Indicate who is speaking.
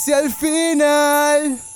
Speaker 1: hacia el final.